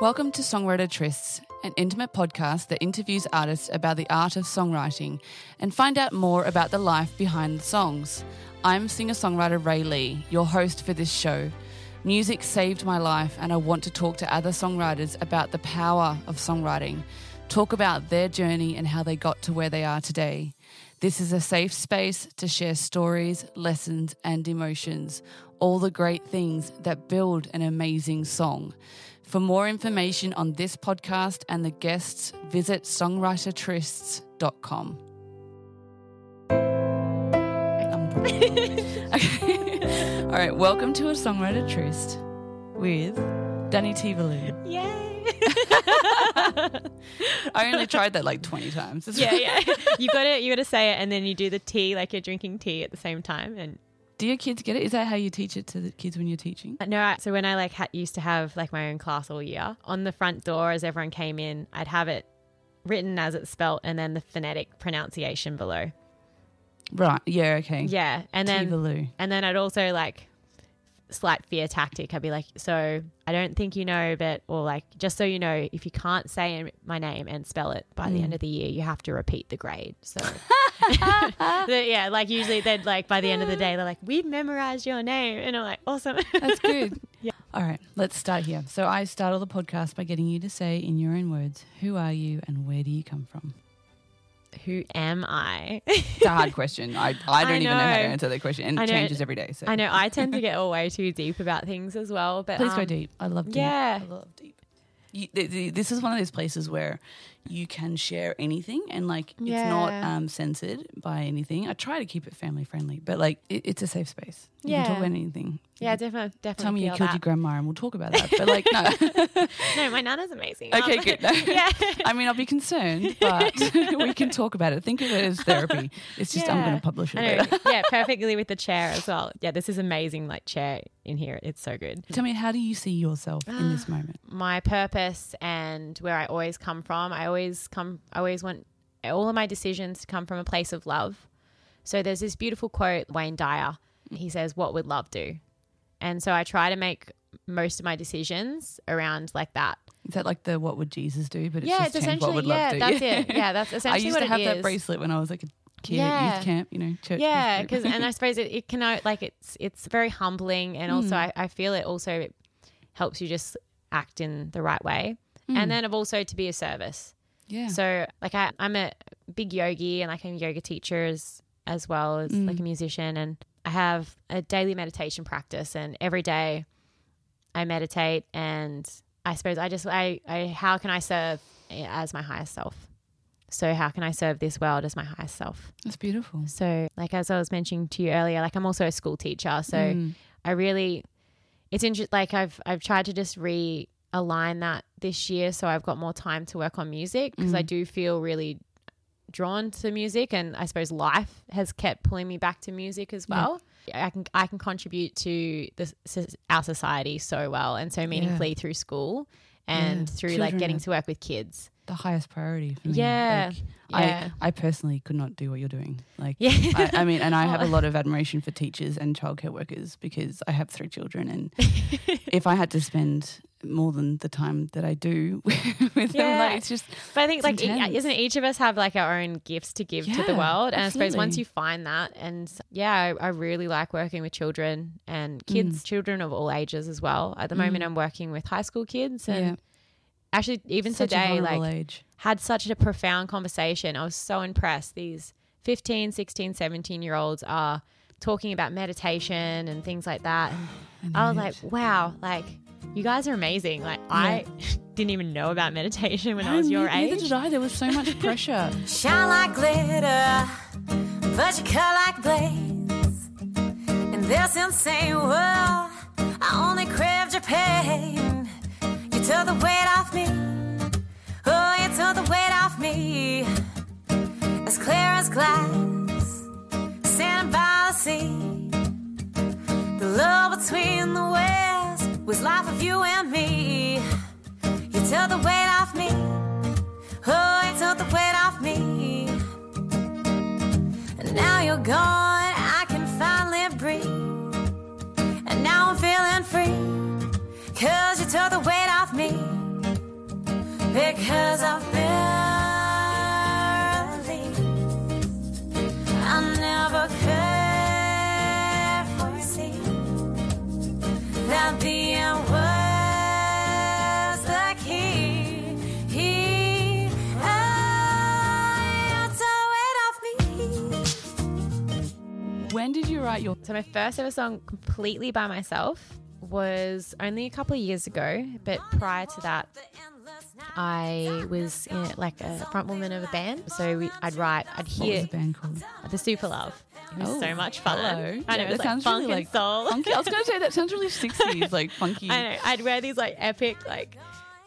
Welcome to Songwriter Trysts, an intimate podcast that interviews artists about the art of songwriting and find out more about the life behind the songs. I'm singer songwriter Ray Lee, your host for this show. Music saved my life, and I want to talk to other songwriters about the power of songwriting, talk about their journey and how they got to where they are today. This is a safe space to share stories, lessons, and emotions, all the great things that build an amazing song. For more information on this podcast and the guests, visit songwritertrysts.com. okay. All right, welcome to a Songwriter Tryst with Danny Tivalou. Yay! I only tried that like 20 times. yeah, yeah. You got to you got to say it, and then you do the tea like you're drinking tea at the same time, and Do your kids get it? Is that how you teach it to the kids when you're teaching? Uh, no, I- so when I like ha- used to have like my own class all year, on the front door as everyone came in, I'd have it written as it's spelt and then the phonetic pronunciation below. Right. Yeah. Okay. Yeah, and then Tivalou. and then I'd also like slight fear tactic. I'd be like, so I don't think you know, but or like just so you know, if you can't say my name and spell it by the mm. end of the year, you have to repeat the grade. So. Yeah, like usually they'd like by the end of the day they're like, we've memorized your name, and I'm like, awesome. That's good. yeah. All right, let's start here. So I start all the podcast by getting you to say in your own words, who are you and where do you come from? Who am I? It's a hard question. I, I don't I even know how to answer that question, and I it know. changes every day. So I know I tend to get all way too deep about things as well, but please go um, deep. I love deep. yeah. I love deep. You, th- th- this is one of those places where you can share anything and like it's not um, censored by anything. I try to keep it family friendly, but like it, it's a safe space. You can talk about anything. Yeah, definitely, definitely. Tell me you killed that. your grandma and we'll talk about that. But like, no. No, my nana's amazing. Okay, Um, good. No. yeah, I mean, I'll be concerned, but we can talk about it. Think of it as therapy. It's just I'm going to publish it yeah, perfectly with the chair as well. Yeah, this is amazing. Like chair in here, it's so good. Tell me, how do you see yourself in this moment? my purpose and where I always come from. I always come I always want all of my decisions to come from a place of love. So there's this beautiful quote Wayne Dyer. He says, "What would love do?" And so I try to make most of my decisions around like that. Is that like the what would Jesus do? But it's yeah, just it's essentially yeah, that's it. Yeah, that's essentially. I used what to have that bracelet when I was like a kid at Yeah. youth camp, you know, church. yeah because and i suppose it, it can like it's it's very humbling and also Mm. I, I feel it also helps you just act in the right way Mm. and then of also to be a service yeah. so like I, i'm a big yogi and like i'm a yoga teacher as, as well as like Mm. a musician and i have a daily meditation practice and every day i meditate and i suppose i just i, I how can i serve as my highest self so how can i serve this world as my highest self that's beautiful. so, like as I was mentioning to you earlier, like I'm also a school teacher, so Mm. I really, it's interesting. like I've I've tried to just realign that this year, so I've got more time to work on music because I Mm. do feel really drawn to music, and I suppose life has kept pulling me back to music as Yeah. well. I can I can contribute to the our society so well and so meaningfully through school and Yeah. through like getting to work with kids. The highest priority for me. Yeah. Like, Yeah. I, I personally could not do what you're doing. Like, Yeah. I, I mean, and I have a Oh. lot of admiration for teachers and childcare workers because I have three children, and if I had to spend more than the time that I do with them, like, it's just But I think like e- isn't each of us have like our own gifts to give to the world, and I suppose once you find that, and yeah, I, I really like working with children and kids, children of all ages as well. At the moment, Mm. I'm working with high school kids, and yeah, actually even such today, like age. Had such a profound conversation. I was so impressed. These 15, 16, 17 year olds are talking about meditation and things like that. And I was like, wow, like you guys are amazing. Like I didn't even know about meditation when I was your neither age. did I. There was so much pressure. Shine like glitter, but you cut like blades. In this insane world, I only craved your pain. You took the weight off me. Took the weight off me. As clear as glass, standing by the sea. The love between the waves was life of you and me. You took the weight off me. Oh, you took the weight off me. And now you're gone, I can finally breathe. And now I'm feeling free. Cause you took the weight off me. Because I've barely I never could foresee that being was the key. He, I, to it off me. When did you write your So my first ever song completely by myself was only a couple of years ago, but prior to that, I was in like a front woman of a band. So we, I'd write, I'd what was hear the band called? the Super Love. It was Oh, so much fun. hello. I know Yeah, it that like sounds funk really, like, soul. Funky. I was going to say that sounds really 60s, like funky. I know. I'd wear these like epic like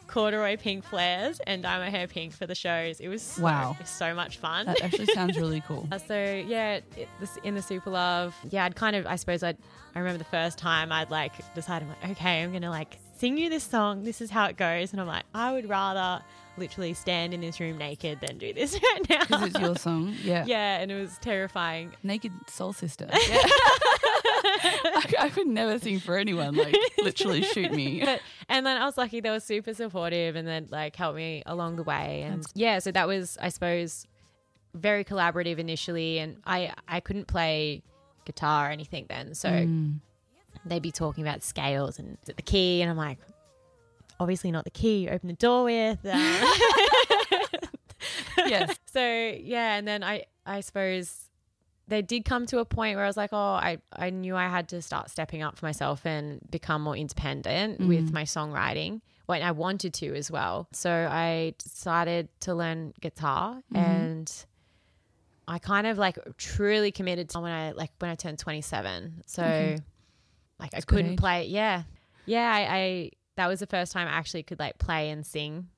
corduroy pink flares and dye my hair pink for the shows. It was so, Wow. it was so much fun. That actually sounds really cool. Uh, so yeah, it, this, in the Super Love, yeah, I'd kind of, I suppose I'd, I remember the first time I'd like decided, like, okay, I'm gonna like sing you this song. This is how it goes, and I'm like, I would rather literally stand in this room naked than do this right now. Because it's your song. Yeah. yeah, and it was terrifying. Naked Soul Sister. I, I could never sing for anyone. Like, literally shoot me. but and then I was lucky they were super supportive and then like helped me along the way and yeah so that was I suppose very collaborative initially and I I couldn't play guitar or anything then so Mm. They'd be talking about scales and the key and I'm like obviously not the key you open the door with um, Yes. so yeah and then I I suppose they did come to a point where I was like, oh, I, I knew I had to start stepping up for myself and become more independent with my songwriting. When I wanted to as well. So I decided to learn guitar and I kind of like truly committed to when I like when I turned 27. So like I a good couldn't play. Yeah. Yeah. I, I, that was the first time I actually could like play and sing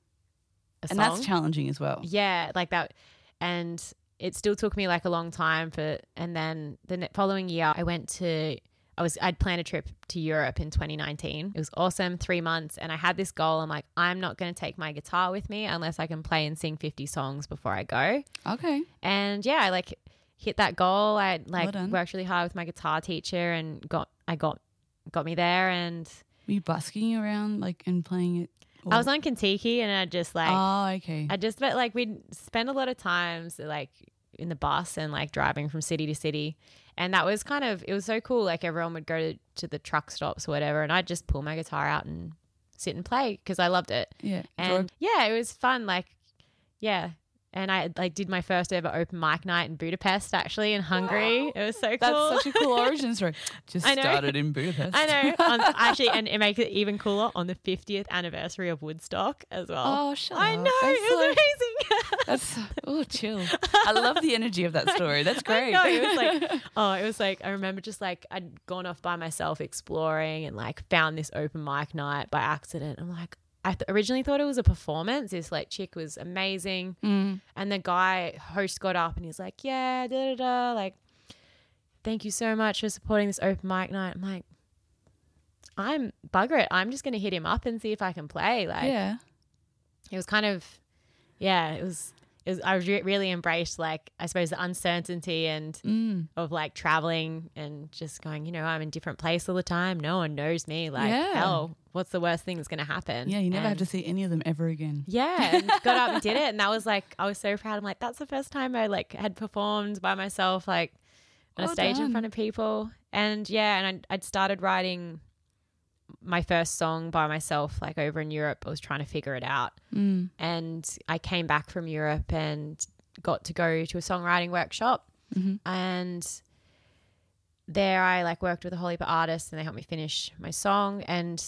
And song. that's challenging as well. Yeah, like that. And it still took me like a long time for, and then the following year, I went to, I was, I'd planned a trip to Europe in 2019. It was awesome, three months. And I had this goal. I'm like, I'm not going to take my guitar with me unless I can play and sing 50 songs before I go. Okay. And yeah, I like hit that goal. I like done. worked really hard with my guitar teacher and got, I got, got me there. And Were you busking around, like, and playing it? I was on Contiki and I just like, Oh, okay. I just felt like we'd spend a lot of times like in the bus and like driving from city to city. And that was kind of, it was so cool. Like everyone would go to, to the truck stops or whatever. And I'd just pull my guitar out and sit and play because I loved it. yeah. And yeah, it was fun. Like, yeah. And I like did my first ever open mic night in Budapest actually in Hungary. It was so cool. That's such a cool origin story. Just I know. started in Budapest. I know. On, actually, and it makes it even cooler on the 50th anniversary of Woodstock as well. Oh, shut I up. know. That's it was so- amazing. That's oh, chill. I love the energy of that story. That's great. No, it was like, oh, it was like, I remember just like I'd gone off by myself exploring and like found this open mic night by accident. I'm like, I th- originally thought it was a performance. This like chick was amazing. Mm. And the guy host got up and he's like, yeah, da da da. Like, thank you so much for supporting this open mic night. I'm like, I'm bugger it. I'm just going to hit him up and see if I can play. Like, yeah. it was kind of yeah it was was i re- really embraced like i suppose the uncertainty and Mm. of like traveling and just going you know i'm in a different place all the time. No one knows me. Like Yeah. hell what's the worst thing that's going to happen? Yeah, you never have to see any of them ever again. yeah and got up and did it. And that was like i was so proud. I'm like that's the first time i like had performed by myself like on a Well stage in front of people. And yeah and I'd, I'd started writing my first song by myself like over in europe i was trying to figure it out Mm. and I came back from Europe and got to go to a songwriting workshop. Mhm. And there I like worked with a whole heap of artists and they helped me finish my song. And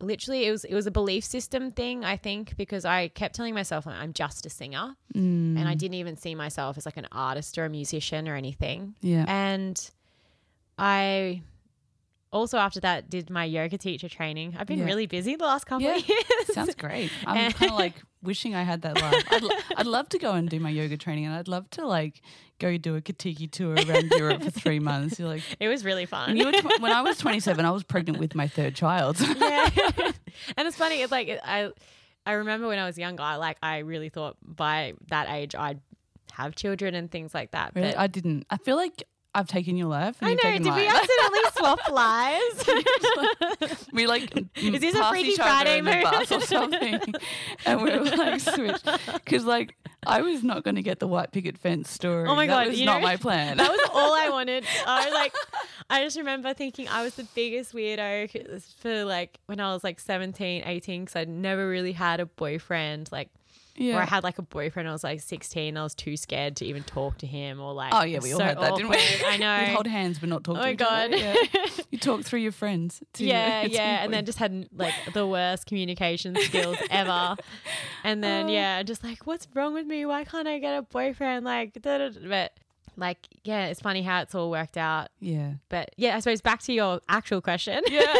literally it was it was a belief system thing, I think, because I kept telling myself I'm just a singer. Mm. And I didn't even see myself as like an artist or a musician or anything. yeah. And I also after that did my yoga teacher training. I've been Yeah. really busy the last couple Yeah. of years. Sounds great. I'm kind of like wishing I had that life. I'd, lo- I'd love to go and do my yoga training, and I'd love to like go do a Contiki tour around Europe for three months. You're like, It was really fun. when, you were tw- when I was 27, I was pregnant with my third child. yeah. and it's funny. It's like it, I, I remember when I was younger. Like I really thought by that age I'd have children and things like that. Really? But I didn't. I feel like I've taken your life. And I know. Did we accidentally swap lives? we like Is this a Freaky Friday in the move? bus or something, and we were like switched because like I was not going to get the white picket fence story. Oh my that God, was you not know- my plan. that was all I wanted. I was like, I just remember thinking I was the biggest weirdo for like when I was like 17, 18, because I'd never really had a boyfriend. Like, yeah. or I had like a boyfriend. I was like 16. I was too scared to even talk to him or like. Oh yeah, we all so had that, didn't we? I know. We'd hold hands but not talk Oh to each other. God. Yeah. You talk through your friends. too. yeah, yeah, and then just had like the worst communication skills ever. And Oh. then yeah, just like, what's wrong with me? Why can't I get a boyfriend? Like, da, da, da. but like, yeah, it's funny how it's all worked out. yeah, But yeah, I suppose back to your actual question. yeah,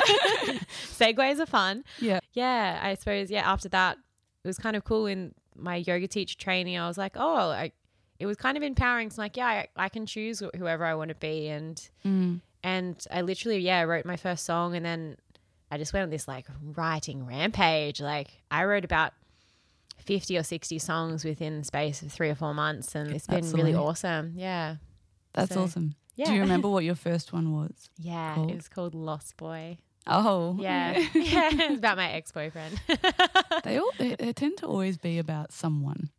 Segues are fun. yeah. Yeah, I suppose yeah. After that, it was kind of cool in my yoga teacher training. I was like, oh, I, it was kind of empowering. It's like, yeah, I, I can choose wh- whoever I want to be, and Mm. and I literally yeah wrote my first song, and then I just went on this like writing rampage. Like I wrote about. 50 or 60 songs within the space of three or four months and it's been really awesome yeah That's So, awesome. yeah Do you remember what your first one was? yeah Called? it was called lost boy Oh, yeah yeah it's about my ex-boyfriend they all they, they tend to always be about someone.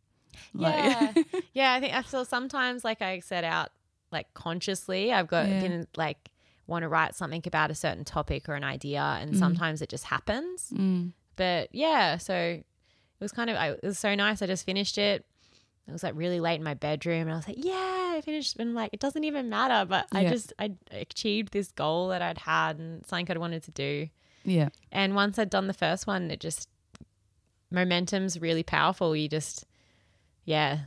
Like- Yeah. yeah, I think I feel sometimes like I set out like consciously. I've got Yeah. been like want to write something about a certain topic or an idea and sometimes it just happens. Mm. But yeah, so it was kind of I, it was so nice. I just finished it. It was like really late in my bedroom and I was like, yeah, I finished and like it doesn't even matter, but I just I achieved this goal that I'd had and something I'd wanted to do. Yeah. And once I'd done the first one, it just momentum's really powerful. You just yeah,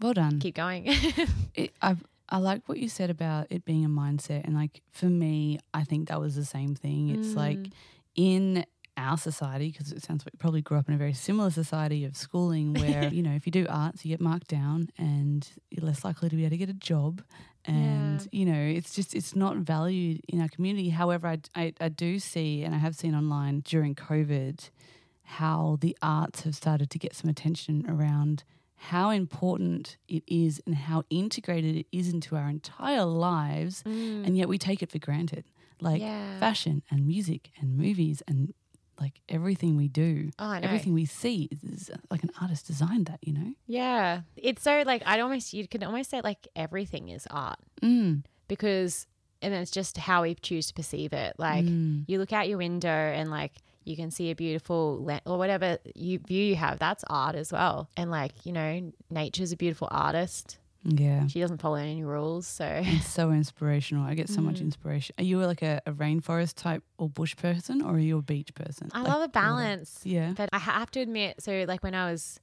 Well done. keep going. it, I I like what you said about it being a mindset, and like for me, I think that was the same thing. It's like Mm. in our society, because it sounds like you probably grew up in a very similar society of schooling, where you know if you do arts, you get marked down, and you're less likely to be able to get a job. And Yeah. you know, it's just it's not valued in our community. However, I, I I do see, and I have seen online during COVID, how the arts have started to get some attention around how important it is and how integrated it is into our entire lives, and yet we take it for granted. Like Mm. Yeah. fashion and music and movies and like everything we do, Oh, everything we see is, is like an artist designed that, you know? Yeah. It's so like I'd almost you could almost say like everything is art Mm. because and it's just how we choose to perceive it. Like Mm. you look out your window and like you can see a beautiful la- or whatever you view you have. That's art as well. And like you know, nature's a beautiful artist. Yeah. She doesn't follow any rules, so It's so inspirational. I get so Mm. much inspiration. Are you like a, a rainforest type or bush person or are you a beach person? I Like, love a balance. Yeah. But I have to admit, so like when I was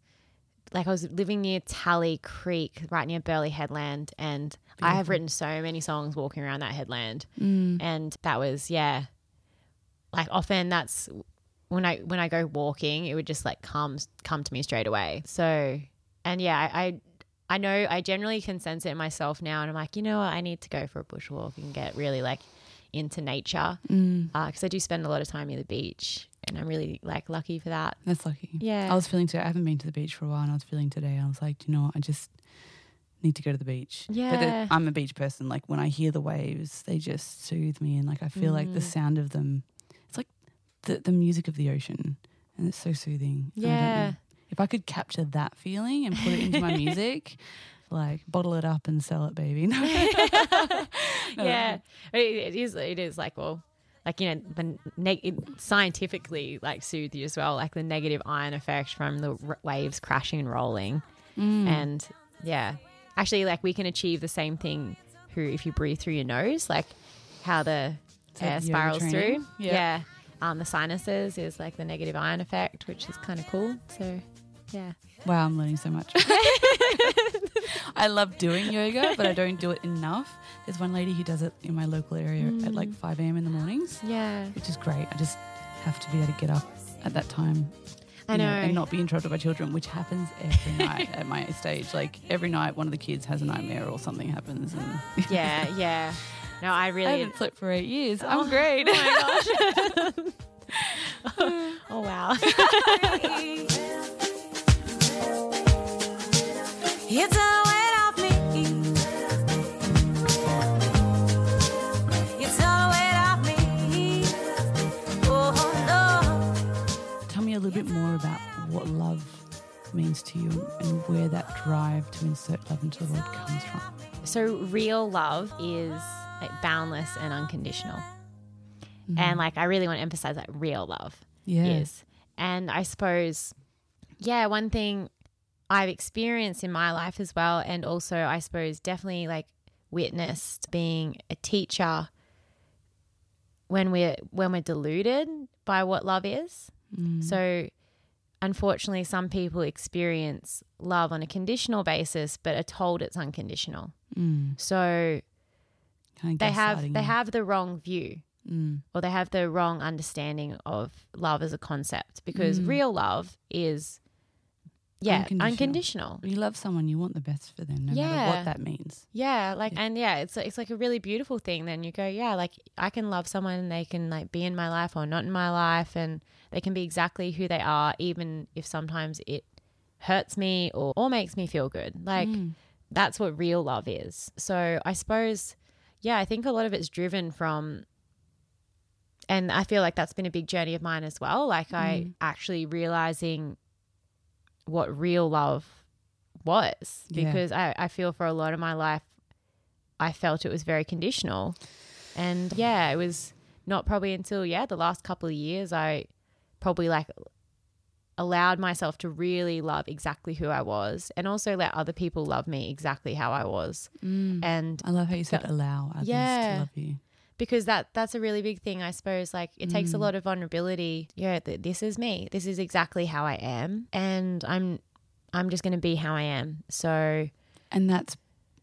like I was living near Tally Creek, right near Burleigh Headland, and I have written so many songs walking around that headland. Mm. And that was yeah. Like often that's when I when I go walking, it would just like come come to me straight away. So and yeah, I, I I know I generally can sense it myself now, and I'm like, you know what, I need to go for a bushwalk and get really like into nature Mm. because I do spend a lot of time near the beach, and I'm really like lucky for that. That's lucky. Yeah. I was feeling today. I haven't been to the beach for a while, and I was feeling today. I was like, you know what? I just need to go to the beach. But Yeah. I'm a beach person. Like when I hear the waves, they just soothe me, and like I feel like the Mm. sound of them. It's like the the music of the ocean, and it's so soothing. And I don't Yeah. If I could capture that feeling and put it into my music, like bottle it up and sell it, baby. No. Yeah, it, it is. It is like well, like you know, the neg- scientifically like soothe you as well, like the negative ion effect from the r- waves crashing and rolling, Mm. and yeah, actually, like we can achieve the same thing through if you breathe through your nose, like how the that air spirals training? through. Yeah. Yeah. Um, the sinuses is like the negative ion effect, which is kind of cool. So, yeah. Wow, I'm learning so much. I love doing yoga, but I don't do it enough. There's one lady who does it in my local area at like mm. 5 a.m. in the mornings, Yeah. which is great. I just have to be able to get up at that time. I you know. and not be interrupted by children, which happens every night at my stage. Like every night, one of the kids has a nightmare or something happens, and Yeah. Yeah. No, I I really. haven't slept for eight years. I'm Oh, great. Oh my gosh. oh wow. It's a weight off me. It's a weight off me. Oh no. Tell me a little bit more about what love means to you and where that drive to insert love into the world comes from. So, real love is boundless and unconditional. Mm-hmm. And like, I really want to emphasize that real love yeah. is. And I suppose, yeah, one thing I've experienced in my life as well and also I suppose definitely like witnessed being a teacher when we're when we're deluded by what love is. So unfortunately some people experience love on a conditional basis but are told it's unconditional. Mm. So they have they have the wrong view Mm. or they have the wrong understanding of love as a concept because Mm. real love is yeah Unconditional. unconditional. When you love someone, you want the best for them, no matter Yeah. what that means. Yeah, like and yeah, it's it's like a really beautiful thing. Then you go, yeah, like I can love someone and they can like be in my life or not in my life, and they can be exactly who they are, even if sometimes it hurts me or or makes me feel good. Like Mm. that's what real love is. So I suppose, yeah, I think a lot of it's driven from, and I feel like that's been a big journey of mine as well. Like I Mm. actually realizing what real love was Yeah. because I, I feel for a lot of my life, I felt it was very conditional. And yeah, it was not probably until, yeah, the last couple of years, I probably like allowed myself to really love exactly who I was and also let other people love me exactly how I was. Mm. And I love how you said allow others Yeah. to love you. Because that that's a really big thing, I suppose. Like it takes a Mm. lot of vulnerability. Yeah, th- this is me. This is exactly how I am, and I'm I'm just going to be how I am. So And that's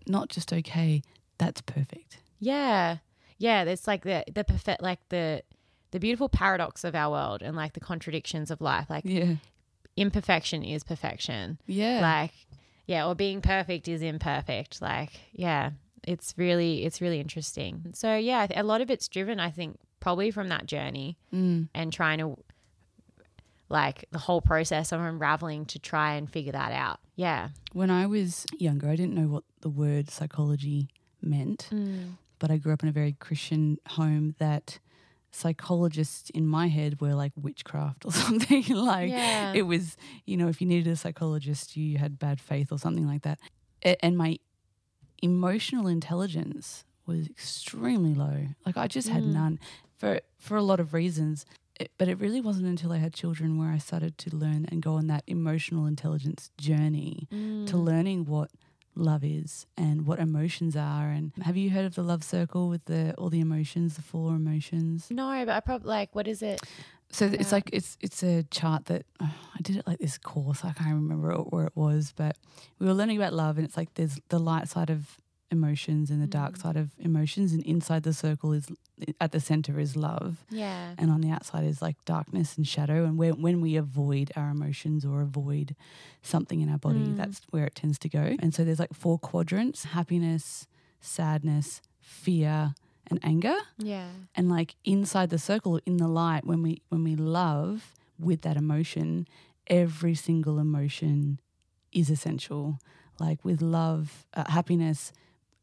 not just okay, that's perfect. yeah, yeah. It's like the the perfect like the the beautiful paradox of our world and like the contradictions of life. Like Yeah. imperfection is perfection. Yeah. like yeah or being perfect is imperfect like yeah it's really it's really interesting so yeah a lot of it's driven i think probably from that journey Mm. and trying to like the whole process of unraveling to try and figure that out yeah When I was younger, I didn't know what the word psychology meant, but I grew up in a very Christian home that psychologists in my head were like witchcraft or something. like Yeah. it was, you know, if you needed a psychologist, you had bad faith or something like that. And my emotional intelligence was extremely low. Like I just had Mm. none for for a lot of reasons. It, but it really wasn't until I had children where I started to learn and go on that emotional intelligence journey to learning what love is and what emotions are. And have you heard of the love circle with the all the emotions, the four emotions? no but i probably like what is it So it's like it's it's a chart that oh, I did it like this course. I can't remember where it was, but we were learning about love, and it's like there's the light side of emotions and the dark Mm. side of emotions, and inside the circle is at the center is love, yeah and on the outside is like darkness and shadow. And when when we avoid our emotions or avoid something in our body, Mm. that's where it tends to go. And so there's like four quadrants: happiness, sadness, fear, and anger yeah and like inside the circle in the light when we when we love with that emotion every single emotion is essential like with love uh, happiness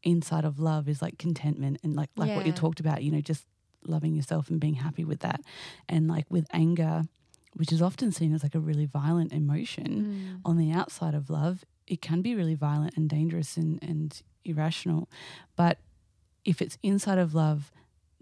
inside of love is like contentment and like like what you talked about you know just loving yourself and being happy with that and like with anger which is often seen as like a really violent emotion Mm. on the outside of love, it can be really violent and dangerous and, and irrational. But if it's inside of love,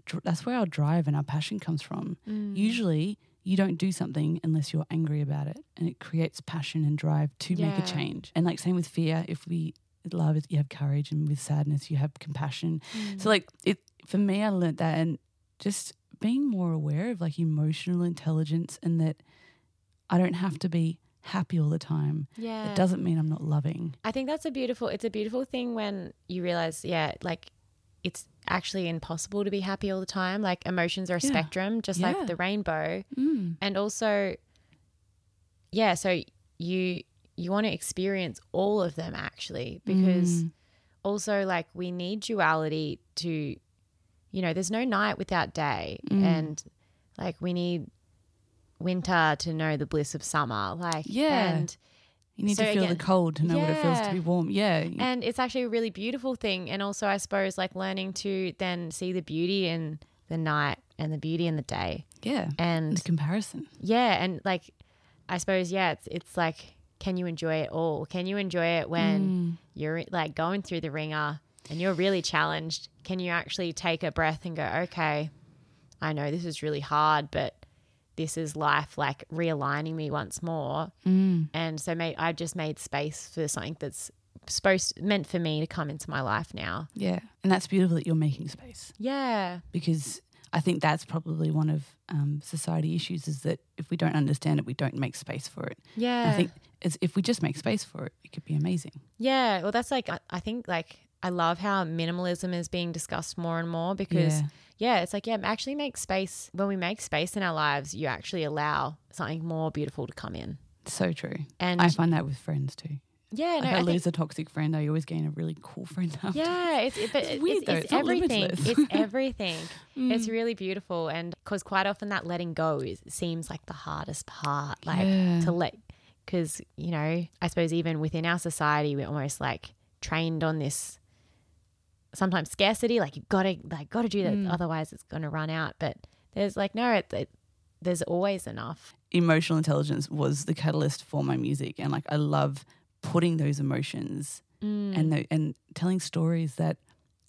dr- that's where our drive and our passion comes from. Mm. Usually, you don't do something unless you're angry about it, and it creates passion and drive to make a change. And like same with fear, if we love you have courage, and with sadness, you have compassion. Mm. So like it for me, I learned that, and just being more aware of like emotional intelligence, and that I don't have to be happy all the time. yeah It doesn't mean I'm not loving. I think that's a beautiful it's a beautiful thing when you realize yeah like it's actually impossible to be happy all the time like emotions are a Yeah. spectrum just Yeah. like the rainbow Mm. and also yeah so you you want to experience all of them actually because Mm. also like we need duality to you know there's no night without day Mm. and like we need winter to know the bliss of summer like Yeah. and You need So to feel again- the cold to know what it feels to be warm. Yeah. and it's actually a really beautiful thing and also i suppose like learning to then see the beauty in the night and the beauty in the day yeah. and the comparison. yeah and like i suppose yeah it's it's like can you enjoy it all? Can you enjoy it when mm. you're like going through the ringer and you're really challenged? Can you actually take a breath and go, okay, I know this is really hard, but this is life like realigning me once more. Mm. And so made, I just made space for something that's supposed meant for me to come into my life now. Yeah. And that's beautiful that you're making space Yeah. because I think that's probably one of um, society issues is that if we don't understand it, we don't make space for it. Yeah. I think if we just make space for it, it could be amazing. Yeah, well, that's like I, I think like I love how minimalism is being discussed more and more because Yeah. yeah. it's like yeah, actually make space when we make space in our lives, you actually allow something more beautiful to come in. So true. And I find that with friends too. yeah, no, if I, I think, lose a toxic friend, I always gain a really cool friend after. yeah, it's it, but it's, weird it's, though, it's it's everything. it's everything. It's Mm. really beautiful, and because quite often that letting go is seems like the hardest part, like Yeah. to let. Because you know, I suppose even within our society, we're almost like trained on this sometimes scarcity like you've got to like got to do that Mm. otherwise it's going to run out but there's like no it, it, there's always enough Emotional intelligence was the catalyst for my music, and like I love putting those emotions Mm. and the, and telling stories that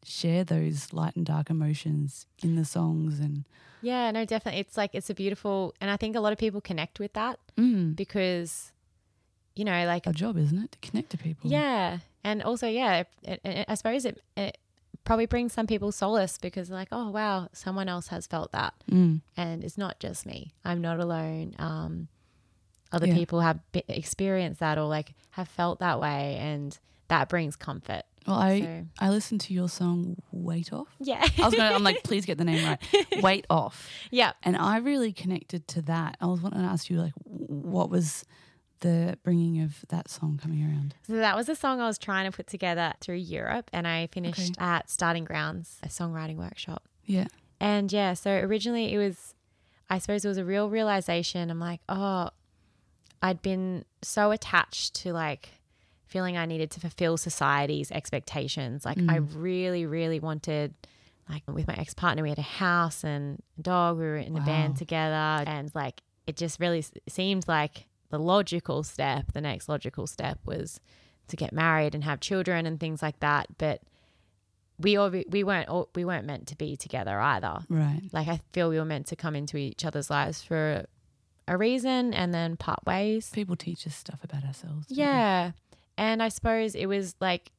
share those light and dark emotions in the songs and yeah no definitely it's like it's a beautiful and i think a lot of people connect with that mm, because you know like our job, isn't it, to connect to people? yeah and also yeah it, it, i suppose it, it probably brings some people solace because like oh wow someone else has felt that Mm. and it's not just me i'm not alone um other Yeah. people have be- experienced that or like have felt that way and that brings comfort Well, I So- I listened to your song "Weight Off." yeah I was gonna, I'm like, please get the name right. Weight Off. yeah And I really connected to that. I was wanting to ask you, like, what was the bringing of that song coming around? So that was a song I was trying to put together through Europe, and I finished at Starting Grounds, a songwriting workshop. Yeah. And yeah, so originally it was, I suppose it was a real realization. I'm like, oh, I'd been so attached to like feeling I needed to fulfill society's expectations. Like I mm. really, really wanted, like with my ex partner, we had a house and a dog. We were in a Wow. band together, and like it just really s- seemed like the logical step. The next logical step was to get married and have children and things like that. But we all we weren't all, we weren't meant to be together either. Right. Like I feel we were meant to come into each other's lives for a reason and then part ways. People teach us stuff about ourselves. don't they? Yeah. And I suppose it was like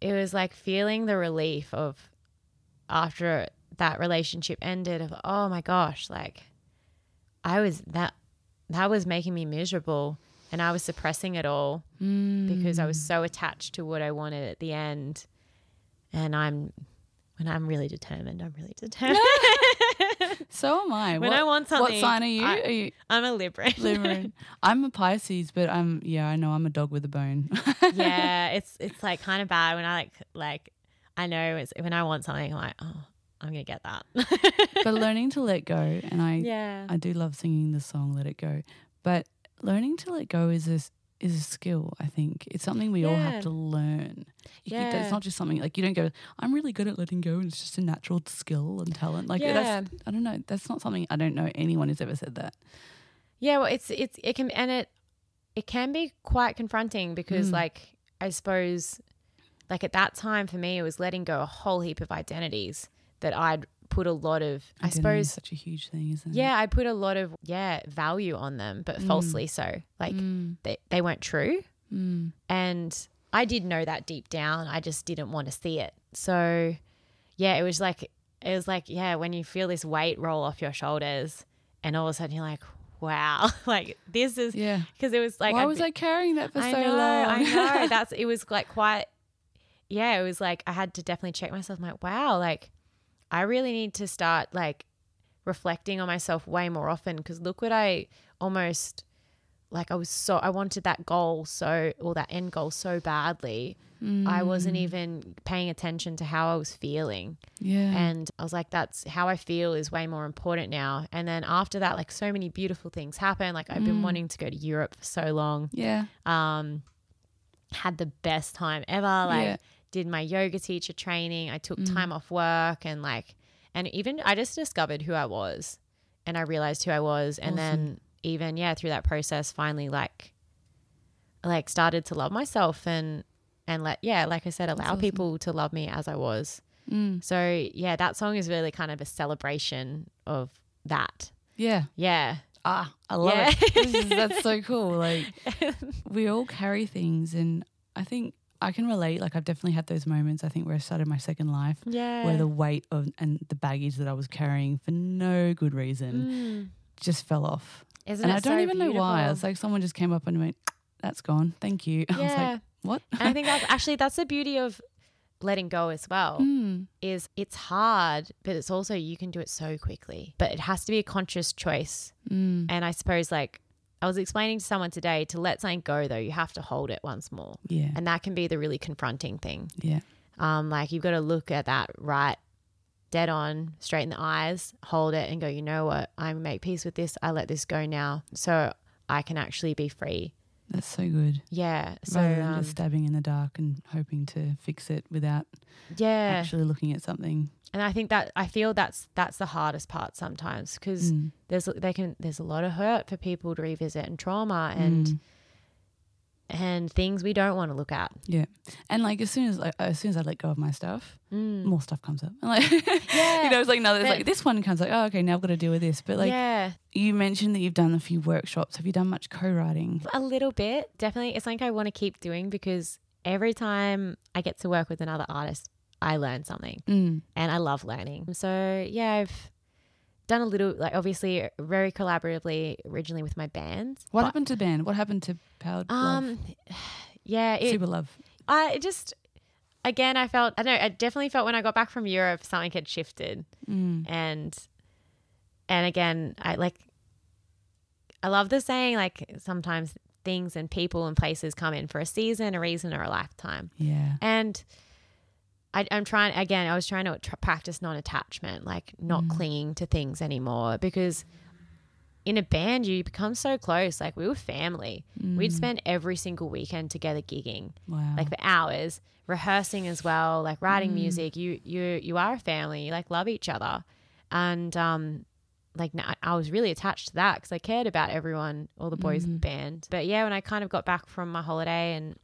it was like feeling the relief of after that relationship ended of oh my gosh, like I was that that was making me miserable and I was suppressing it all because I was so attached to what I wanted at the end. And I'm when I'm really determined, I'm really determined. So am I. When what, I want something, What sign are you? I- are you I'm a Libra. Libra? I'm a Pisces, but I'm yeah. I know I'm a dog with a bone. yeah, it's it's like kind of bad when I like like I know it's when I want something I'm like oh I'm gonna get that. but learning to let go, and I yeah, I do love singing the song "Let It Go," but learning to let go is a is a skill. I think it's something we all have to learn. You- Yeah. it's not just something like you don't go. I'm really good at letting go, and it's just a natural skill and talent. Like Yeah. that's I don't know. That's not something I don't know anyone who's ever said that. yeah. Well, it's it's it can and it it can be quite confronting because Mm. like I suppose like at that time for me it was letting go a whole heap of identities that I'd put a lot of I suppose such a huge thing, isn't it? yeah I put a lot of yeah value on them but falsely so like Mm, they they weren't true mm, And I did know that deep down. I just didn't want to see it. So, yeah, it was like, it was like, yeah, when you feel this weight roll off your shoulders and all of a sudden you're like, wow, like this is, yeah. because it was like, Why I'd was be- I carrying that for I so know, long? I know. That's, it was like quite, yeah, it was like, I had to definitely check myself. I'm like, wow, like I really need to start like reflecting on myself way more often because look what I almost like I was so I wanted that goal so or that end goal so badly. I wasn't even paying attention to how I was feeling. yeah. And I was like, that's how I feel is way more important now. And then after that, like so many beautiful things happened. Like I've been wanting to go to Europe for so long. yeah. Um had the best time ever. Like Yeah. Did my yoga teacher training. I Mm. took time off work and like and even I just discovered who I was and I realized who I was and then even yeah, through that process finally like like started to love myself and and let yeah, like I said, allow awesome. people to love me as I was. Mm. So yeah, that song is really kind of a celebration of that. Yeah. Yeah. Ah, I love Yeah. it. This is- that's so cool. Like we all carry things, and I think I can relate. Like I've definitely had those moments. I think where I started my second life, Yeah. where the weight of and the baggage that I was carrying for no good reason Mm. just fell off. Isn't and I don't so even know why. It's like someone just came up and went, "That's gone. Thank you." I was Yeah. like, "What?" and I think that's actually that's the beauty of letting go as well. Mm. Is it's hard, but it's also you can do it so quickly. But it has to be a conscious choice. Mm. And I suppose like I was explaining to someone today to let something go though, you have to hold it once more. Yeah. And that can be the really confronting thing. Yeah. Um, like you've got to look at that right dead on, straight in the eyes, hold it and go, you know what, I make peace with this. I let this go now. So I can actually be free. That's so good. Yeah. So Rather than um, just stabbing in the dark and hoping to fix it without yeah. actually looking at something. And I think that I feel that's that's the hardest part sometimes because Mm. there's they can there's a lot of hurt for people to revisit and trauma and Mm. and things we don't want to look at. Yeah, and like as soon as like as soon as I let go of my stuff, Mm. more stuff comes up. And like Yeah. you know, it's like no, there's But- like this one comes like oh okay now I've got to deal with this. But like yeah, you mentioned that you've done a few workshops. Have you done much co-writing? a little bit definitely. It's something I want to keep doing because every time I get to work with another artist, I learn something, Mm. and I love learning. So yeah, I've done a little like obviously very collaboratively originally with my band. What happened to band? What happened to Powered Love? Um, yeah, it, Super Love. I just again I felt I know I definitely felt when I got back from Europe something had shifted Mm. and and again I like I love the saying like sometimes things and people and places come in for a season, a reason, or a lifetime. Yeah. And I, I'm trying again. I was trying to tr- practice non-attachment, like not mm. clinging to things anymore, because in a band you become so close. Like we were family. We'd mm. spend every single weekend together gigging, Wow. like for hours, rehearsing as well, like writing mm. music. You you you are a family. You like love each other, and um, like I was really attached to that because I cared about everyone, all the boys in the band. But yeah, when I kind of got back from my holiday and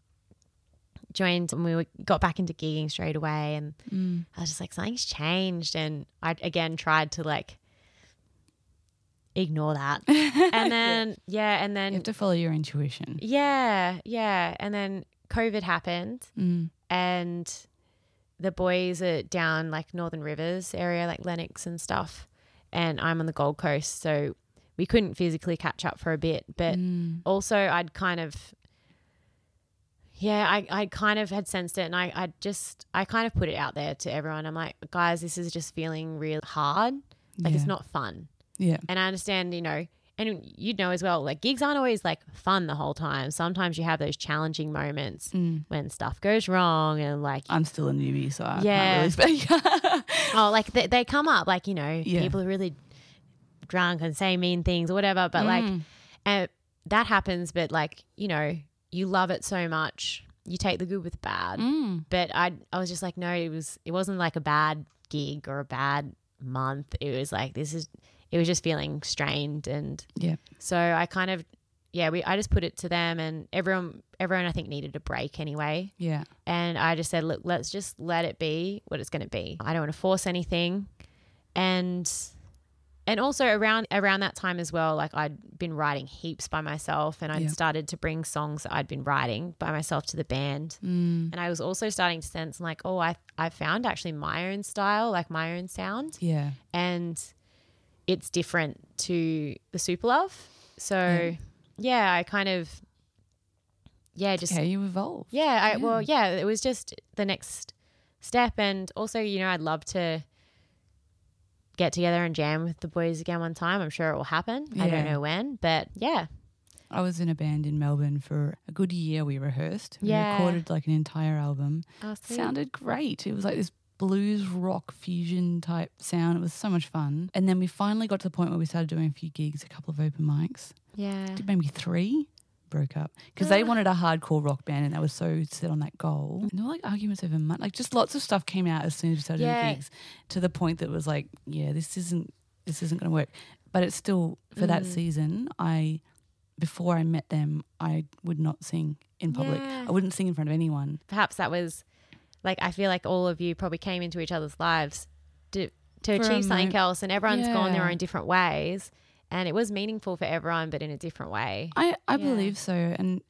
joined, and we were, got back into gigging straight away, and Mm. I was just like, something's changed, and I again tried to like ignore that, and then yeah, and then you have to follow your intuition. yeah, yeah, and then COVID happened, Mm. and the boys are down like Northern Rivers area, like Lennox and stuff, and I'm on the Gold Coast, so we couldn't physically catch up for a bit, but Mm. also I'd kind of yeah, I, I kind of had sensed it and I, I just I kind of put it out there to everyone. I'm like, guys, this is just feeling real hard. Like it's not fun. Yeah. And I understand, you know, and you'd know as well, like gigs aren't always like fun the whole time. Sometimes you have those challenging moments Mm. when stuff goes wrong and like I'm still a newbie, so I Yeah. can't really speak. oh, like they, they come up, like you know, Yeah. people are really drunk and say mean things or whatever. But like, Mm. and that happens. But like, you know, you love it so much, you take the good with the bad. Mm. But I, I was just like, no, it was, it wasn't like a bad gig or a bad month. It was like this is, it was just feeling strained, and Yeah. so I kind of, yeah, we, I just put it to them, and everyone, everyone, I think needed a break anyway. Yeah. And I just said, look, let's just let it be what it's going to be. I don't want to force anything. And and also around around that time as well, like I'd been writing heaps by myself and I'd Yeah. started to bring songs that I'd been writing by myself to the band. Mm. And I was also starting to sense like, oh, I I found actually my own style, like my own sound. Yeah. And it's different to the Super Love. So Yeah. yeah, I kind of yeah, just how you evolve. yeah, I, Yeah. well, yeah, it was just the next step. And also, you know, I'd love to get together and jam with the boys again one time. I'm sure it will happen. I don't know when, but yeah. I was in a band in Melbourne for a good year. We rehearsed. We Yeah. recorded like an entire album. Oh, Sounded great. It was like this blues rock fusion type sound. It was so much fun. And then we finally got to the point where we started doing a few gigs, a couple of open mics. Yeah. Did maybe three. Broke up because they wanted a hardcore rock band and they were so set on that goal. And there were like arguments over money. Like just lots of stuff came out as soon as we started Yeah. doing gigs to the point that was like, yeah, this isn't this isn't going to work. But it's still for that Mm. season, I before I met them, I would not sing in public. Yeah. I wouldn't sing in front of anyone. Perhaps that was like I feel like all of you probably came into each other's lives to to For achieve something else, and everyone's gone their own different ways, and it was meaningful for everyone, but in a different way. I, I Yeah. believe so. And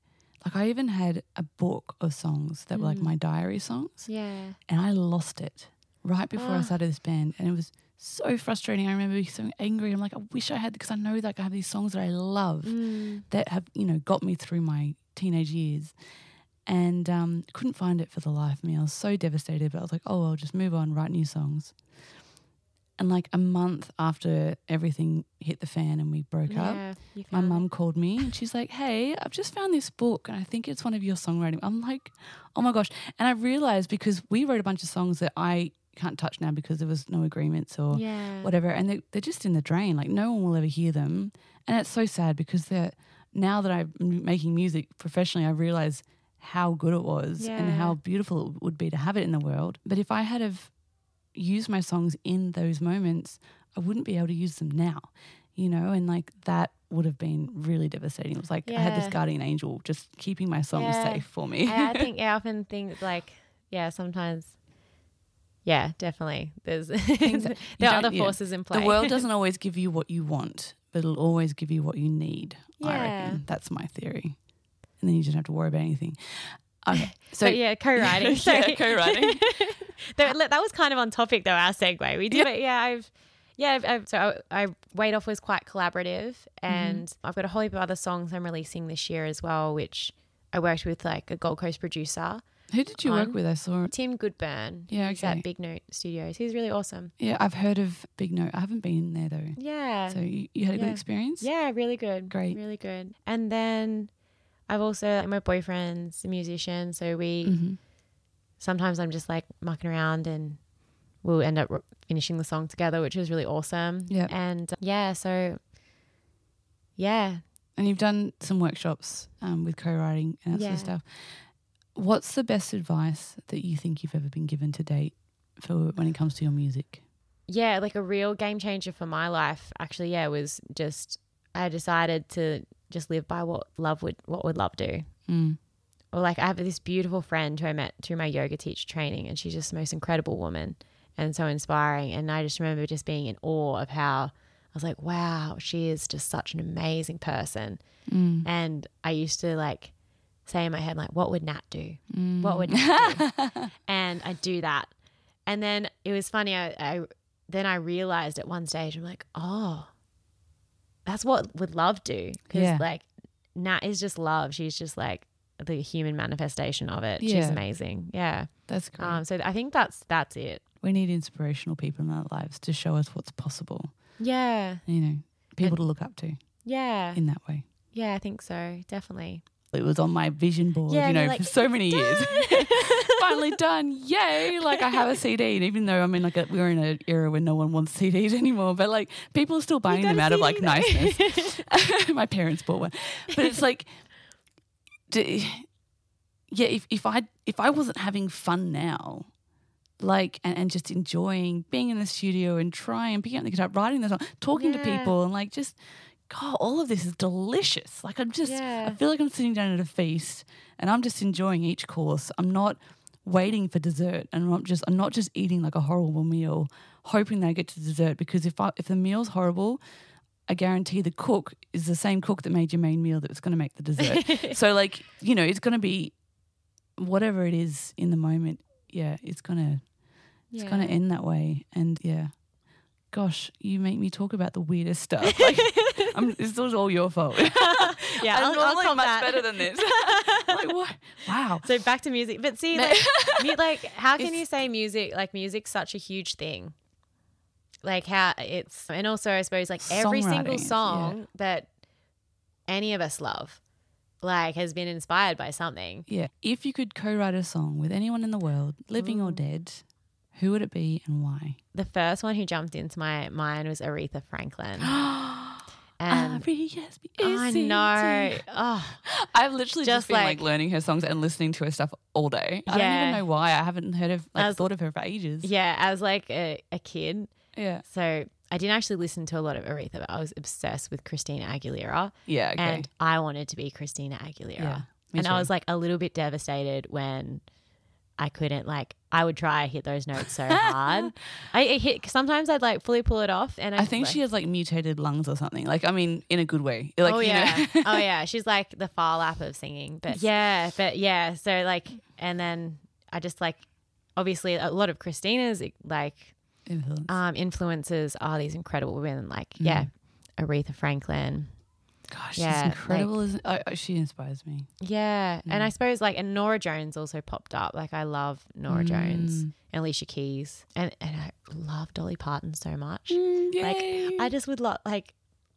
like I even had a book of songs that were Mm. like my diary songs Yeah, and I lost it right before I Ah. started this band. And it was so frustrating. I remember being so angry. I'm like, I wish I had because I know like I have these songs that I love Mm. that have, you know, got me through my teenage years. And um, couldn't find it for the life of me. I was so devastated, but I was like, oh, I'll just move on, write new songs. And like a month after everything hit the fan and we broke up, yeah. you my mum called me and she's like, Hey, I've just found this book and I think it's one of your songwriting. I'm like, Oh my gosh. And I realized because we wrote a bunch of songs that I can't touch now because there was no agreements or yeah, whatever. And they, they're just in the drain. Like no one will ever hear them. And it's so sad because they're, now that I'm making music professionally, I realize how good it was and how beautiful it would be to have it in the world. But if I had have used my songs in those moments, I wouldn't be able to use them now, you know, and like that would have been really devastating. It was like I had this guardian angel just keeping my songs Yeah. safe for me. I, I think yeah, I often think like yeah, sometimes. Yeah, definitely. There's there are other yeah. forces in play. the world doesn't always give you what you want, but it'll always give you what you need. I reckon that's my theory, and then you don't have to worry about anything. Okay, so but yeah, co-writing. Yeah, co-writing. That, that was kind of on topic though. Our segue. We did, Yeah. but yeah, I've yeah. I've, I've, so I, I Weight Off was quite collaborative, and I've got a whole heap of other songs I'm releasing this year as well, which I worked with like a Gold Coast producer, Who did you work with? I saw. Tim Goodburn. Yeah, He's at Big Note Studios. He's really awesome. Yeah, I've heard of Big Note. I haven't been there though. Yeah. So you, you had a good experience. Yeah, really good. Great. Really good. And then I've also my boyfriend's a musician, so we hmm sometimes I'm just like mucking around and we'll end up finishing the song together, which was really awesome. Yeah. And uh, yeah, so yeah. And you've done some workshops um, with co-writing and that sort of stuff. What's the best advice that you think you've ever been given to date for when it comes to your music? Yeah, like a real game changer for my life actually, yeah, was just I decided to just live by what love would what would love do. Mm. Or like I have this beautiful friend who I met through my yoga teacher training, and she's just the most incredible woman and so inspiring. And I just remember just being in awe of how I was like, wow, she is just such an amazing person. Mm. And I used to like say in my head, like, what would Nat do? Mm. What would Nat do? and I do that. And then it was funny. I, I then I realized at one stage, I'm like, oh, that's what would love do? Because Yeah. like Nat is just love. She's just like the human manifestation of it. She's Yeah. amazing. Yeah. That's great. Um. So I think that's that's it. we need inspirational people in our lives to show us what's possible. Yeah. You know, people to look up to Yeah. in that way. Yeah. I think so. Definitely. It was on my vision board, Yeah, you know, you're for so many years. Finally done. Yay. Like I have a CD. And even though I'm in like a, we're in an era where no one wants CDs anymore, but like people are still buying them out of like though. niceness. my parents bought one. But it's like, d- yeah, if, if I if I wasn't having fun now, like and, and just enjoying being in the studio and trying, picking up the guitar, writing the song, talking to people, and like just God, all of this is delicious. Like I'm just, I feel like I'm sitting down at a feast and I'm just enjoying each course. I'm not waiting for dessert, and I'm just, I'm not just eating like a horrible meal, hoping that I get to dessert. Because if I, if the meal's horrible, I guarantee the cook is the same cook that made your main meal that was going to make the dessert. so like, you know, it's going to be whatever it is in the moment. Yeah, it's gonna it's gonna end that way. And yeah, gosh, you make me talk about the weirdest stuff. Like, I'm, this was all your fault. Yeah. I'm I'll, I'll cop much that. better than this. like what? Wow. So back to music, but see, like, like how can It's- you say music? Like music's such a huge thing. Like how it's, and also I suppose like every single is- yeah. song that any of us love, like has been inspired by something. Yeah. If you could co-write a song with anyone in the world, living or dead, who would it be and why? The first one who jumped into my mind was Aretha Franklin, Ah, and I know, oh, I've literally just, Just been like, like- learning her songs and listening to her stuff all day. Yeah. I don't even know why. I haven't heard of like As- thought of her for ages. yeah. As like a, a kid, Yeah. so I didn't actually listen to a lot of Aretha, but I was obsessed with Christina Aguilera. Yeah. Okay. And I wanted to be Christina Aguilera. Yeah, and too. I was like a little bit devastated when I couldn't like I would try hit those notes so hard. I it hit sometimes I'd like fully pull it off and I, I think like, she has like mutated lungs or something. Like, I mean, in a good way. Like, oh you yeah, know. oh yeah. She's like the Phar Lap of singing, but yeah, but yeah. So like, and then I just like, obviously, a lot of Christina's like Influence. um, influences are these incredible women, like yeah, Aretha Franklin, Gosh, yeah, she's like- incredible. isn't I, I- she inspires me. yeah, and I suppose like and Norah Jones also popped up. Like I love Norah Jones Mm. and Alicia Keys, and and I love Dolly Parton so much. Mm, Like. I just would love like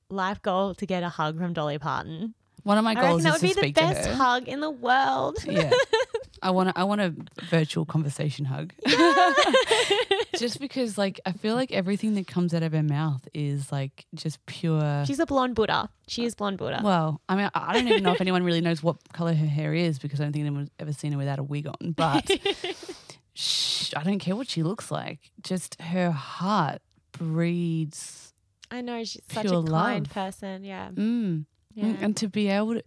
life goal to get a hug from Dolly Parton. One of my goals is would to her. That would be the best hug in the world. yeah. I want a, I want a virtual conversation hug. just because like I feel like everything that comes out of her mouth is like just pure She's a blonde Buddha. She is blonde Buddha. well, I mean, I don't even know if anyone really knows what color her hair is because I don't think anyone's ever seen her without a wig on. But sh- I don't care what she looks like. Just her heart breeds. I know she's such a Pure kind person. Yeah. Mm. Yeah. And to be able to,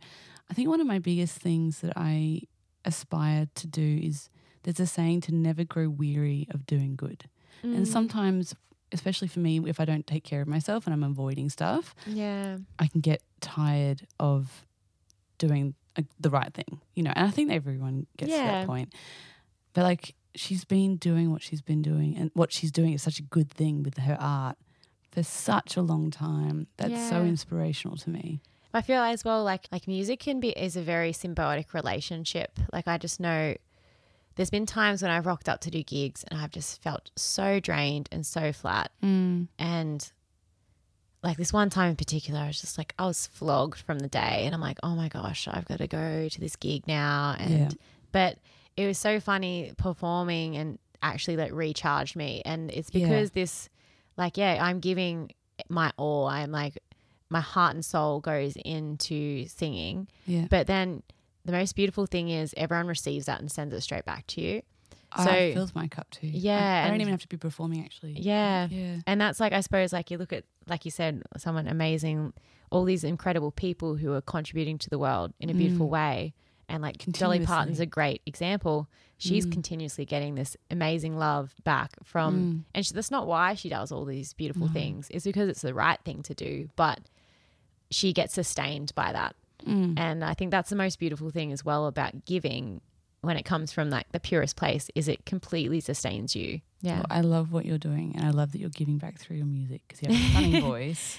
I think one of my biggest things that I aspire to do is there's a saying to never grow weary of doing good. Mm. And sometimes, especially for me, if I don't take care of myself and I'm avoiding stuff, Yeah. I can get tired of doing uh, the right thing, you know. And I think everyone gets to that point. But like, she's been doing what she's been doing, and what she's doing is such a good thing with her art for such a long time. That's so inspirational to me. I feel as well like like music can be is a very symbiotic relationship. Like I just know there's been times when I've rocked up to do gigs and I've just felt so drained and so flat. Mm. And like this one time in particular, I was just like, I was flogged from the day. And I'm like, oh my gosh, I've got to go to this gig now. And, Yeah. but it was so funny performing and actually like recharged me. And it's Yeah. because this, like, yeah, I'm giving my all. I'm like, my heart and soul goes into singing. Yeah. But then the most beautiful thing is everyone receives that and sends it straight back to you. So it fills my cup too. Yeah, I, don't and- even have to be performing actually. Yeah. Yeah. And that's like, I suppose, like you look at, like you said, someone amazing, all these incredible people who are contributing to the world in a mm. beautiful way. And like Dolly Parton's a great example. She's mm. continuously getting this amazing love back from, mm. and she, that's not why she does all these beautiful things. It's because it's the right thing to do, but she gets sustained by that. Mm. And I think that's the most beautiful thing as well about giving when it comes from like the purest place is it completely sustains you. Yeah. Well, I love what you're doing, and I love that you're giving back through your music because you have a stunning voice,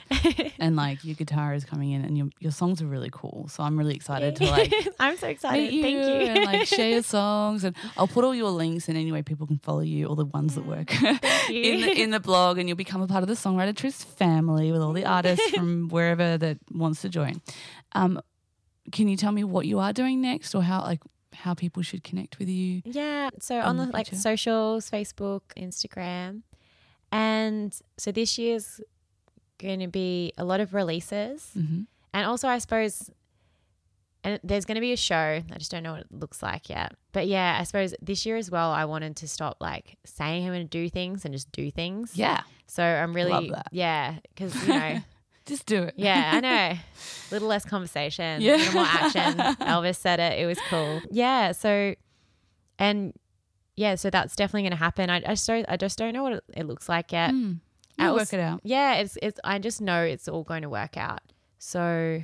and like your guitar is coming in, and your your songs are really cool. So I'm really excited to like I'm so excited. meet you, Thank you. and like share your songs, and I'll put all your links in any way people can follow you, all the ones that work in the in the blog, and you'll become a part of the Songwriter Tryst family with all the artists from wherever that wants to join. Um, can you tell me what you are doing next, or how like how people should connect with you? yeah. So on on the the like socials, Facebook, Instagram. And so this year's going to be a lot of releases. hmm And also, I suppose, and there's going to be a show. I just don't know what it looks like yet. But yeah, I suppose this year as well, I wanted to stop like saying I'm going to do things and just do things. Yeah, So I'm really, Love that. yeah, because, you know, just do it. yeah, I know. A little less conversation, Yeah. a little more action. Elvis said it. It was cool. Yeah. So, and yeah, so that's definitely going to happen. I, I just don't, I just don't know what it, looks like yet. Mm. You'll also- work it out. Yeah, it's it's I just know it's all going to work out. So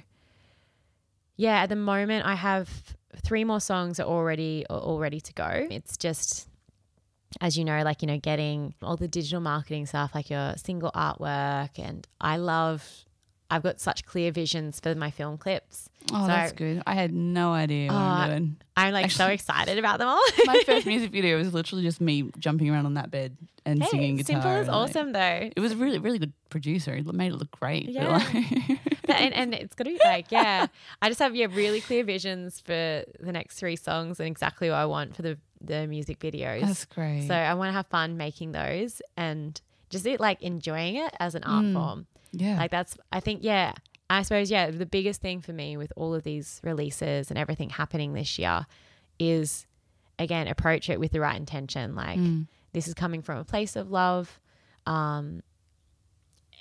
yeah, at the moment I have three more songs are already are all ready to go. It's just as you know, like you know, getting all the digital marketing stuff, like your single artwork, and I love. I've got such clear visions for my film clips. Oh, So- that's good. I had no idea what Oh, I'm doing. I'm like so excited about them all. My first music video was literally just me jumping around on that bed and singing hey, guitar. simple is and, like, awesome though. it was a really, really good producer. It made it look great. Yeah. like- and, and it's gonna be like yeah i just have yeah really clear visions for the next three songs and exactly what i want for the the music videos that's great. so i want to have fun making those and just it like enjoying it as an art Mm. form yeah. like that's i think yeah i suppose yeah the biggest thing for me with all of these releases and everything happening this year is again approach it with the right intention like Mm. this is coming from a place of love um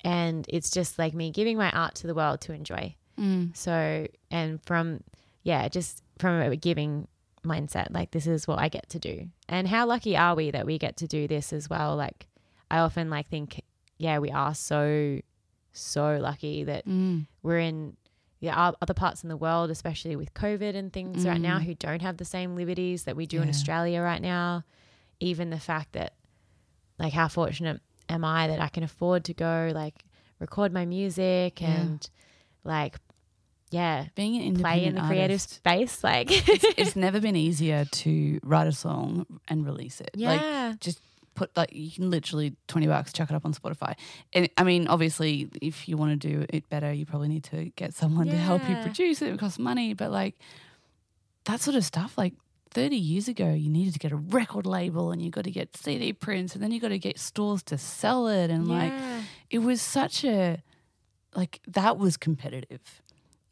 and it's just like me giving my art to the world to enjoy. Mm. So, and from, yeah, just from a giving mindset, like this is what I get to do. And how lucky are we that we get to do this as well? Like, I often like think, yeah, we are so, so lucky that Mm. we're in yeah, other parts in the world, especially with COVID and things right now, Mm. who don't have the same liberties that we do in Australia right now. Even the fact that, like, how fortunate am I that I can afford to go, like, record my music Yeah. and, like, yeah, Being an play in the creative artist, space. Like, it's, it's never been easier to write a song and release it. Like yeah. just put like you can literally 20 bucks chuck it up on spotify. And i mean obviously if you want to do it better you probably need to get someone to help you produce it. It costs money but like that sort of stuff like 30 years ago you needed to get a record label and you got to get cd prints and then you got to get stores to sell it. And like it was such a like that was competitive.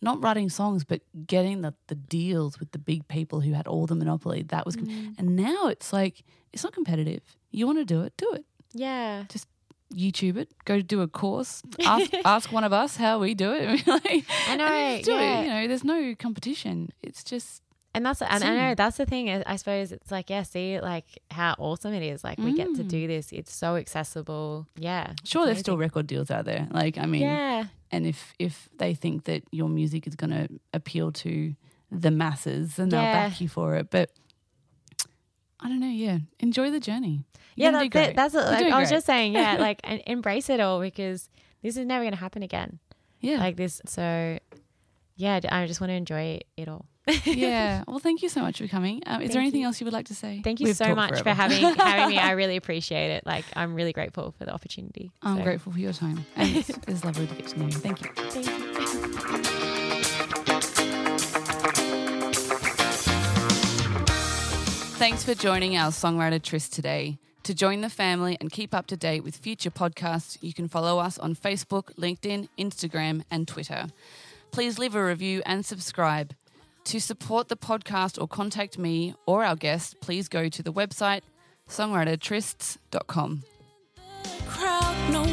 Not writing songs but getting the, the deals with the big people who had all the monopoly that was com- Mm. and now it's like it's not competitive you want to do it do it yeah. Just YouTube it go do a course ask, ask one of us how we do it like, I know, do yeah. it you know there's no competition it's just And that's and I know that's the thing. I suppose it's like yeah, see like how awesome it is. Like we get to Mm. do this. It's so accessible. Yeah, sure there's still record deals out there like i mean yeah, and if if they think that your music is going to appeal to the masses then they'll back you for it but i don't know yeah enjoy the journey You're yeah. gonna That's it. That's it. Like, I was great. just saying, yeah, like and embrace it all because this is never going to happen again. yeah Like this. So yeah, I just want to enjoy it all. yeah well thank you so much for coming um, is Thank there anything you. else you would like to say Thank you We've so talked much for having having me. I really appreciate it. Like I'm really grateful for the opportunity. i'm So, grateful for your time and it's, it's lovely to get to know you thank you Thank you. Thanks for joining our Songwriter Tryst today. To join the family and keep up to date with future podcasts, you can follow us on Facebook, LinkedIn, Instagram, and Twitter. Please leave a review and subscribe. To support the podcast or contact me or our guest, please go to the website songwritertrysts.com. crowd, no